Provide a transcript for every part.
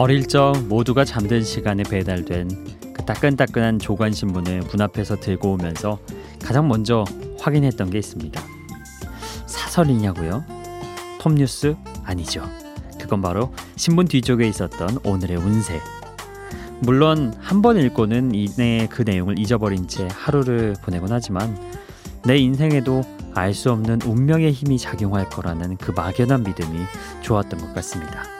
어릴 적 모두가 잠든 시간에 배달된 그 따끈따끈한 조간 신문을 문 앞에서 들고 오면서 가장 먼저 확인했던 게 있습니다. 사설이냐고요? 톱뉴스 아니죠. 그건 바로 신문 뒤쪽에 있었던 오늘의 운세. 물론 한 번 읽고는 이내 그 내용을 잊어버린 채 하루를 보내곤 하지만 내 인생에도 알 수 없는 운명의 힘이 작용할 거라는 그 막연한 믿음이 좋았던 것 같습니다.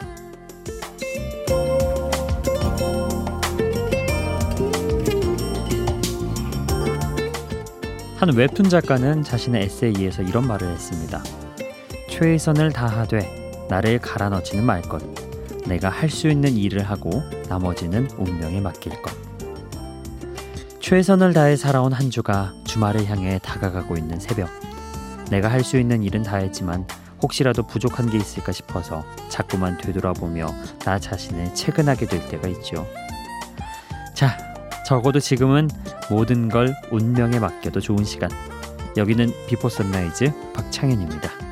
한 웹툰 작가는 자신의 에세이에서 이런 말을 했습니다. 최선을 다하되 나를 갈아 넣지는 말 것. 내가 할 수 있는 일을 하고 나머지는 운명에 맡길 것. 최선을 다해 살아온 한 주가 주말을 향해 다가가고 있는 새벽. 내가 할 수 있는 일은 다 했지만 혹시라도 부족한 게 있을까 싶어서 자꾸만 되돌아보며 나 자신을 채근하게 될 때가 있죠. 자, 적어도 지금은 모든 걸 운명에 맡겨도 좋은 시간. 여기는 Before Sunrise 박창현입니다.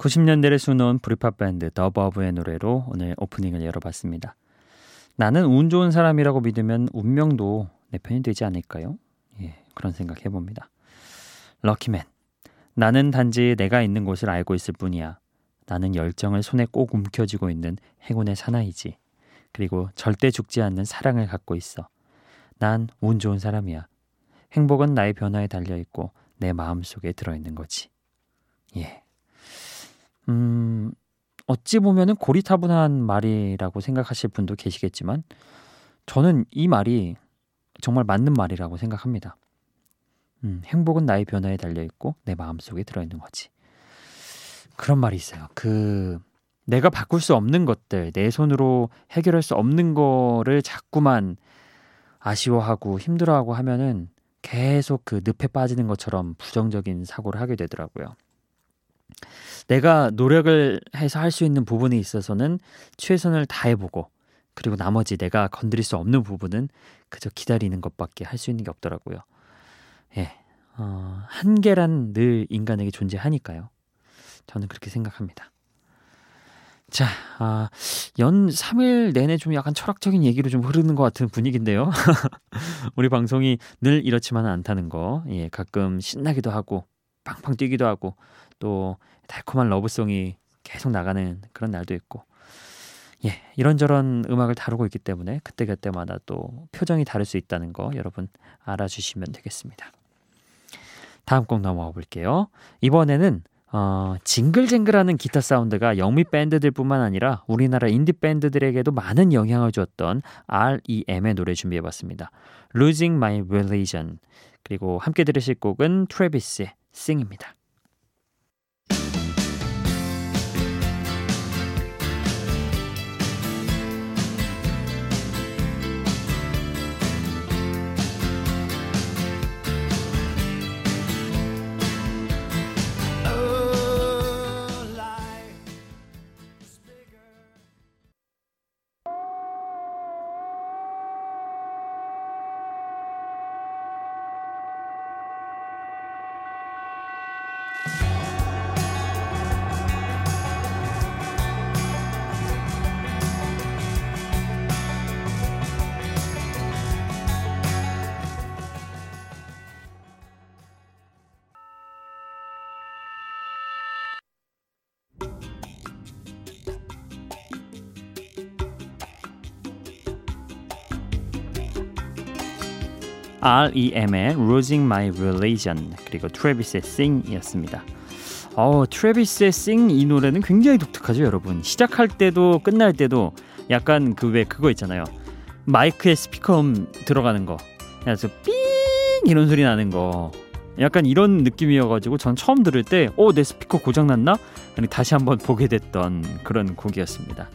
90년대를 수놓은 브리팝 밴드 더 버브의 노래로 오늘 오프닝을 열어봤습니다. 나는 운 좋은 사람이라고 믿으면 운명도 내 편이 되지 않을까요? 예, 그런 생각 해봅니다. 럭키맨. 나는 단지 내가 있는 곳을 알고 있을 뿐이야. 나는 열정을 손에 꼭 움켜쥐고 있는 행운의 사나이지. 그리고 절대 죽지 않는 사랑을 갖고 있어. 난 운 좋은 사람이야. 행복은 나의 변화에 달려 있고 내 마음 속에 들어 있는 거지. 예. 음, 어찌 보면은 고리타분한 말이라고 생각하실 분도 계시겠지만 저는 이 말이 정말 맞는 말이라고 생각합니다. 음, 행복은 나의 변화에 달려 있고 내 마음 속에 들어 있는 거지. 그런 말이 있어요. 그 내가 바꿀 수 없는 것들, 내 손으로 해결할 수 없는 거를 자꾸만 아쉬워하고 힘들어하고 하면은 계속 그 늪에 빠지는 것처럼 부정적인 사고를 하게 되더라고요. 내가 노력을 해서 할 수 있는 부분에 있어서는 최선을 다해보고 그리고 나머지 내가 건드릴 수 없는 부분은 그저 기다리는 것밖에 할 수 있는 게 없더라고요. 예, 어, 한계란 늘 인간에게 존재하니까요. 저는 그렇게 생각합니다. 자, 아, 연 3일 내내 좀 약간 철학적인 얘기로 좀 흐르는 것 같은 분위기인데요. 우리 방송이 늘 이렇지만은 않다는 거, 예, 가끔 신나기도 하고, 팡팡 뛰기도 하고, 또 달콤한 러브송이 계속 나가는 그런 날도 있고 예 이런저런 음악을 다루고 있기 때문에 그때그때마다 또 표정이 다를 수 있다는 거 여러분 알아주시면 되겠습니다. 다음 곡 넘어가 볼게요. 이번에는 어, 징글징글하는 기타 사운드가 영미 밴드들뿐만 아니라 우리나라 인디 밴드들에게도 많은 영향을 주었던 R.E.M의 노래 준비해봤습니다. Losing My Religion 그리고 함께 들으실 곡은 트래비스의 Sing입니다. R.E.M의 Losing My Religion 그리고 트래비스의 Sing이었습니다. 어, 트래비스의 Sing 이 노래는 굉장히 독특하죠, 여러분. 시작할 때도 끝날 때도 약간 그 왜 그거 있잖아요. 마이크에 스피커음 들어가는 거. 그래서 삥 이런 소리 나는 거. 약간 이런 느낌이어가지고 전 처음 들을 때, 어, 내 스피커 고장났나? 아니, 다시 한번 보게 됐던 그런 곡이었습니다.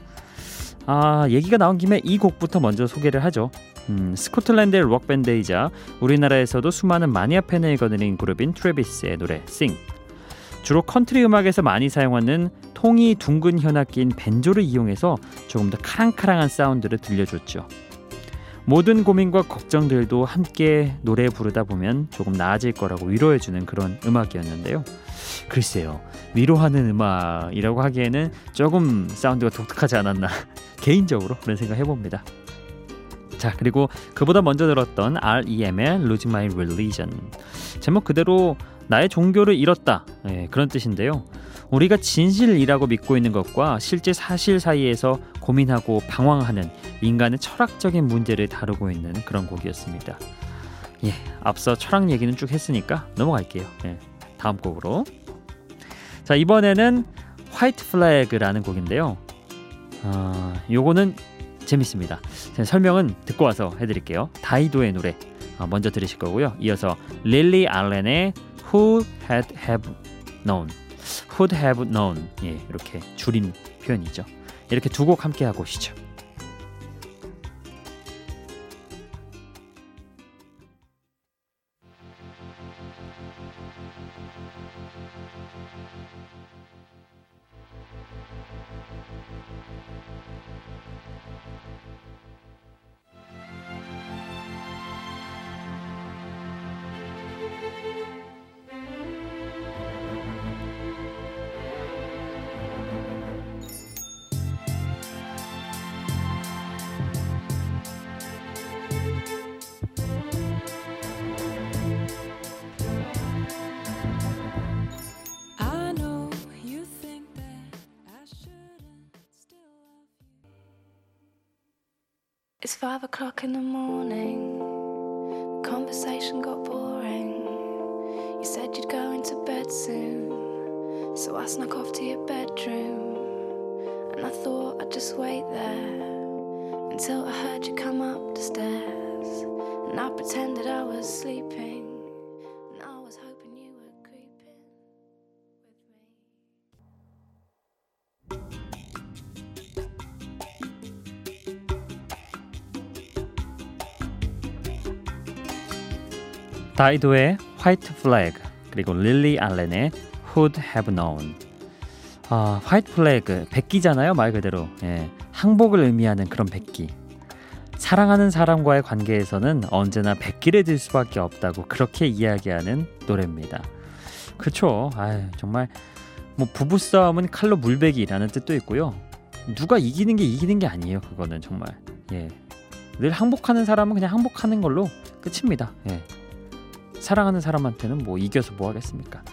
아, 얘기가 나온 김에 이 곡부터 먼저 소개를 하죠. 음, 스코틀랜드의 록밴드이자 우리나라에서도 수많은 마니아 팬을 거느린 그룹인 트래비스의 노래 Sing. 주로 컨트리 음악에서 많이 사용하는 통이 둥근 현악기인 밴조를 이용해서 조금 더 카랑카랑한 사운드를 들려줬죠. 모든 고민과 걱정들도 함께 노래 부르다 보면 조금 나아질 거라고 위로해주는 그런 음악이었는데요. 글쎄요, 위로하는 음악이라고 하기에는 조금 사운드가 독특하지 않았나 개인적으로 그런 생각 해봅니다. 자 그리고 그보다 먼저 들었던 R.E.M의 Losing My Religion 제목 그대로 나의 종교를 잃었다 예, 그런 뜻인데요. 우리가 진실이라고 믿고 있는 것과 실제 사실 사이에서 고민하고 방황하는 인간의 철학적인 문제를 다루고 있는 그런 곡이었습니다. 예, 앞서 철학 얘기는 쭉 했으니까 넘어갈게요. 예, 다음 곡으로. 자, 이번에는 화이트 플래그라는 곡인데요. 어, 요거는 재밌습니다. 설명은 듣고 와서 해드릴게요. 다이도의 노래 어, 먼저 들으실 거고요. 이어서 릴리 알렌의 Who Had Have Known, Who'd Have Known 예, 이렇게 줄인 표현이죠. 이렇게 두 곡 함께 하고 오시죠. It's five o'clock in the morning. You said you'd go into bed soon. So I snuck off to your bedroom. And I thought I'd just wait there until I heard you come up the stairs. And I pretended I was sleeping. 다이도의 화이트 플래그 그리고 릴리 알렌의 Who'd Have Known. 아, 화이트 플래그 백기잖아요 말 그대로. 예, 항복을 의미하는 그런 백기. 사랑하는 사람과의 관계에서는 언제나 백기를 들 수밖에 없다고 그렇게 이야기하는 노래입니다. 그쵸? 아 정말 뭐 부부싸움은 칼로 물베기라는 뜻도 있고요. 누가 이기는 게 이기는 게 아니에요 그거는 정말. 예. 늘 항복하는 사람은 그냥 항복하는 걸로 끝입니다. 예. 사랑하는 사람한테는 뭐 이겨서 뭐 하겠습니까?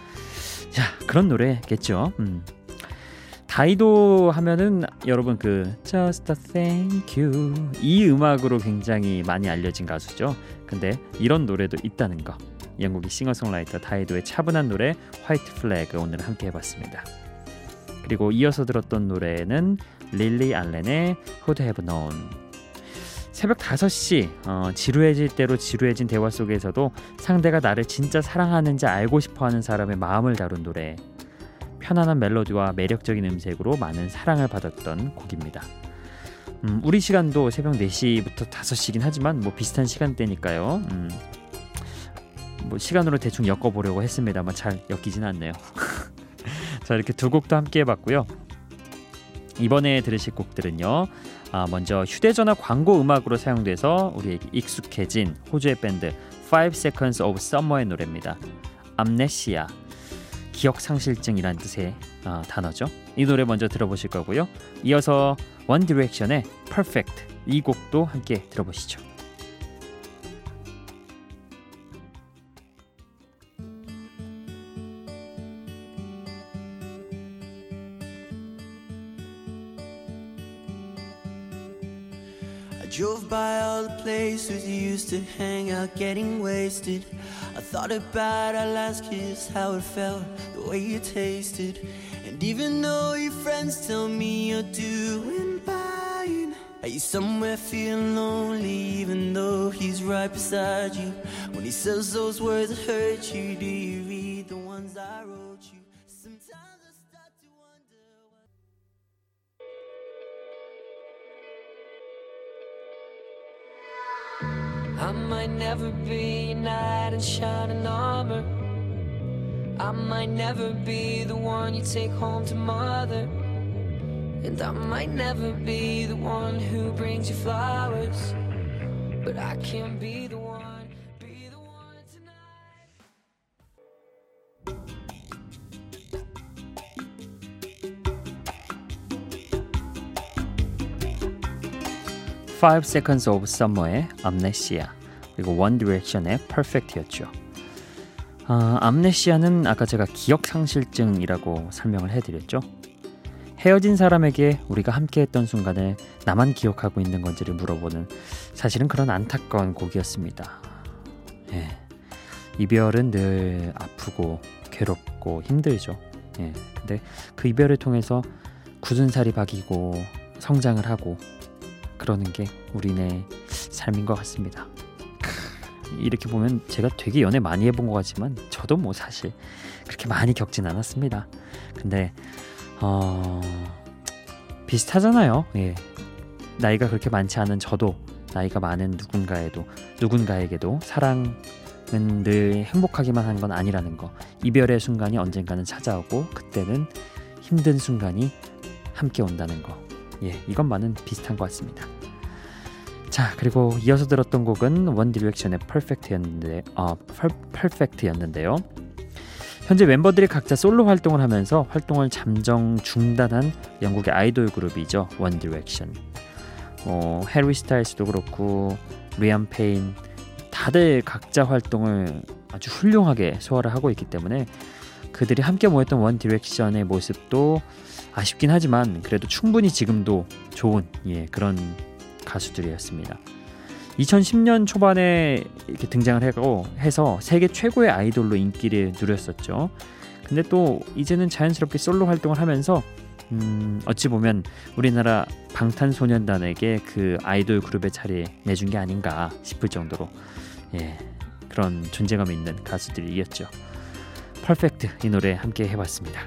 자 그런 노래겠죠. 음. 다이도 하면은 여러분 그 Just a Thank You 이 음악으로 굉장히 많이 알려진 가수죠. 근데 이런 노래도 있다는 거. 영국의 싱어송라이터 다이도의 차분한 노래 화이트 플래그 오늘 함께 해봤습니다. 그리고 이어서 들었던 노래는 릴리 알렌의 Who'd Have Known 새벽 5시 어, 지루해질 대로 지루해진 대화 속에서도 상대가 나를 진짜 사랑하는지 알고 싶어하는 사람의 마음을 다룬 노래 편안한 멜로디와 매력적인 음색으로 많은 사랑을 받았던 곡입니다. 음, 우리 시간도 새벽 4시부터 5시긴 하지만 뭐 비슷한 시간대니까요. 음, 뭐 시간으로 대충 엮어보려고 했습니다만 잘 엮이진 않네요. 자 이렇게 두 곡도 함께 해봤고요. 이번에 들으실 곡들은요. 아, 먼저 휴대전화 광고 음악으로 사용돼서 우리에게 익숙해진 호주의 밴드 Five Seconds of Summer의 노래입니다. 암네시아 기억 상실증이란 뜻의 아, 단어죠. 이 노래 먼저 들어보실 거고요. 이어서 원 디렉션의 Perfect 이 곡도 함께 들어보시죠. The places you used to hang out getting wasted. I thought about our last kiss, how it felt, the way you tasted. And even though your friends tell me you're doing fine, Are you somewhere feeling lonely even though he's right beside you? When he says those words that hurt you, do you read the ones I wrote never be a knight in shining armor. I might never be the one you take home to mother. And I might never be the one who brings you flowers. But I can be the one, be the one tonight. Five Seconds of Summer의 Amnesia 그리고 One Direction의 Perfect였죠. 아, 암네시아는 아까 제가 기억 상실증이라고 설명을 해드렸죠. 헤어진 사람에게 우리가 함께했던 순간을 나만 기억하고 있는 건지를 물어보는 사실은 그런 안타까운 곡이었습니다. 예. 이별은 늘 아프고 괴롭고 힘들죠. 예. 근데 그 이별을 통해서 굳은 살이 박이고 성장을 하고 그러는 게 우리네 삶인 것 같습니다. 이렇게 보면 제가 되게 연애 많이 해본 것 같지만 저도 뭐 사실 그렇게 많이 겪진 않았습니다. 근데 어... 비슷하잖아요. 예. 나이가 그렇게 많지 않은 저도 나이가 많은 누군가에도 누군가에게도 사랑은 늘 행복하기만 한 건 아니라는 거. 이별의 순간이 언젠가는 찾아오고 그때는 힘든 순간이 함께 온다는 거. 예, 이것만은 비슷한 것 같습니다. 자, 그리고 이어서 들었던 곡은 One Direction의 Perfect였는데, 어, Perfect였는데요. 현재 멤버들이 각자 솔로 활동을 하면서 활동을 잠정 중단한 영국의 아이돌 그룹이죠. One Direction. 어, 해리 스타일스도 그렇고 리암 페인 다들 각자 활동을 아주 훌륭하게 소화를 하고 있기 때문에 그들이 함께 모였던 One Direction의 모습도 아쉽긴 하지만 그래도 충분히 지금도 좋은 예, 그런 가수들이었습니다. 2010년 초반에 이렇게 등장을 하고 해서 세계 최고의 아이돌로 인기를 누렸었죠. 근데 또 이제는 자연스럽게 솔로 활동을 하면서 음, 어찌 보면 우리나라 방탄소년단에게 그 아이돌 그룹의 자리 내준 게 아닌가 싶을 정도로 예, 그런 존재감 있는 가수들이었죠. 퍼펙트 이 노래 함께 해봤습니다.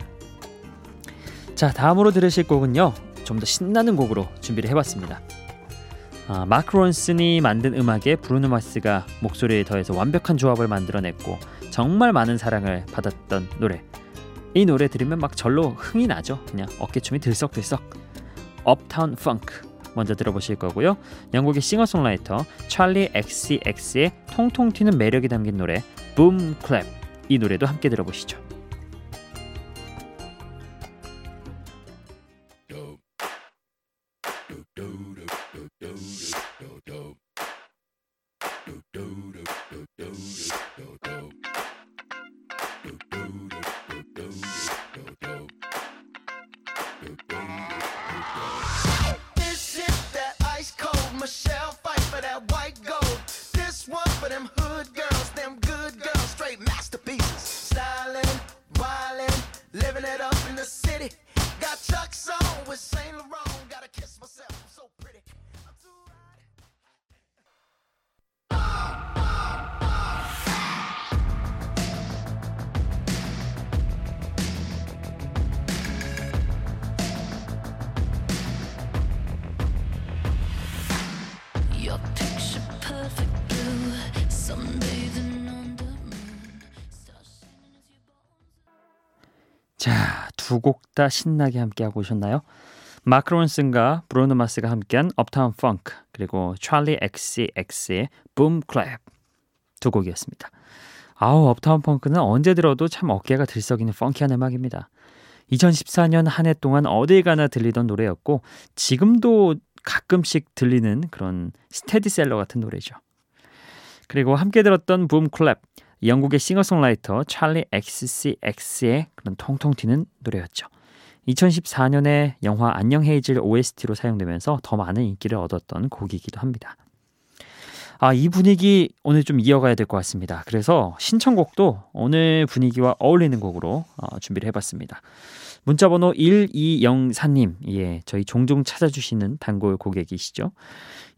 자 다음으로 들으실 곡은요 좀 더 신나는 곡으로 준비를 해봤습니다. 아, 마크 론슨이 만든 음악에 브루노 마스가 목소리에 더해서 완벽한 조합을 만들어냈고 정말 많은 사랑을 받았던 노래. 이 노래 들으면 막 절로 흥이 나죠. 그냥 어깨춤이 들썩들썩. 업타운 펑크 먼저 들어보실 거고요. 영국의 싱어송라이터 찰리 XCX의 통통 튀는 매력이 담긴 노래 붐 클랩 이 노래도 함께 들어보시죠. 두 곡 다 신나게 함께 하고 오셨나요? 마크 론슨과 브루노 마스가 함께한 Uptown Funk 그리고 찰리 XCX의 Boom Clap 두 곡이었습니다. 아우 Uptown Funk는 언제 들어도 참 어깨가 들썩이는 funky한 음악입니다. 2014년 한 해 동안 어딜 가나 들리던 노래였고 지금도 가끔씩 들리는 그런 스테디셀러 같은 노래죠. 그리고 함께 들었던 Boom Clap 영국의 싱어송라이터 찰리 XCX의 그런 통통 튀는 노래였죠. 2014년에 영화 안녕 헤이즐 OST로 사용되면서 더 많은 인기를 얻었던 곡이기도 합니다. 아, 이 분위기 오늘 좀 이어가야 될 것 같습니다. 그래서 신청곡도 오늘 분위기와 어울리는 곡으로 어, 준비를 해봤습니다. 문자번호 1204님, 예, 저희 종종 찾아주시는 단골 고객이시죠.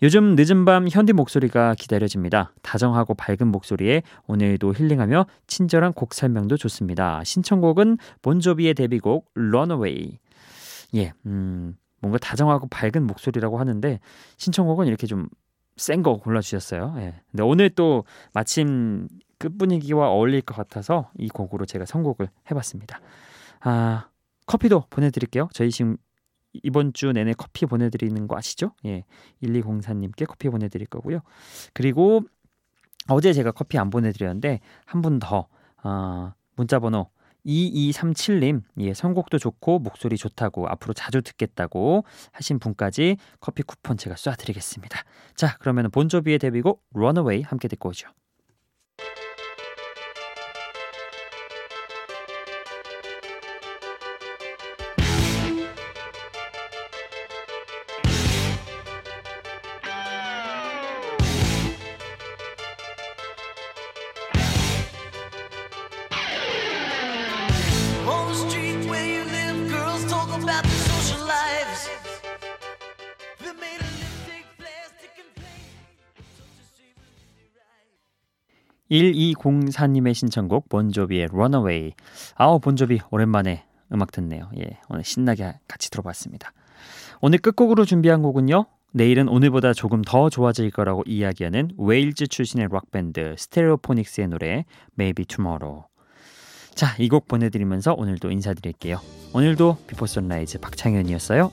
요즘 늦은 밤 현디 목소리가 기다려집니다. 다정하고 밝은 목소리에 오늘도 힐링하며 친절한 곡 설명도 좋습니다. 신청곡은 본조비의 데뷔곡 Runaway. 예, 음, 뭔가 다정하고 밝은 목소리라고 하는데 신청곡은 이렇게 좀 센 거 골라주셨어요. 예. 근데 오늘 또 마침 끝 분위기와 어울릴 것 같아서 이 곡으로 제가 선곡을 해봤습니다. 아 커피도 보내드릴게요. 저희 지금 이번 주 내내 커피 보내드리는 거 아시죠? 예, 1204님께 커피 보내드릴 거고요. 그리고 어제 제가 커피 안 보내드렸는데 한 분더 어, 문자번호 2237님, 예, 선곡도 좋고 목소리 좋다고 앞으로 자주 듣겠다고 하신 분까지 커피 쿠폰 제가 쏴드리겠습니다. 자, 그러면 본조비의 데뷔곡 Runaway 함께 듣고 오죠. 1204님의 신청곡 본조비의 Runaway. 아우 본조비 오랜만에 음악 듣네요. 예, 오늘 신나게 같이 들어봤습니다. 오늘 끝곡으로 준비한 곡은요. 내일은 오늘보다 조금 더 좋아질 거라고 이야기하는 웨일즈 출신의 록밴드 스테레오포닉스의 노래 Maybe Tomorrow. 자, 이 곡 보내드리면서 오늘도 인사드릴게요. 오늘도 Before Sunrise 박창현이었어요.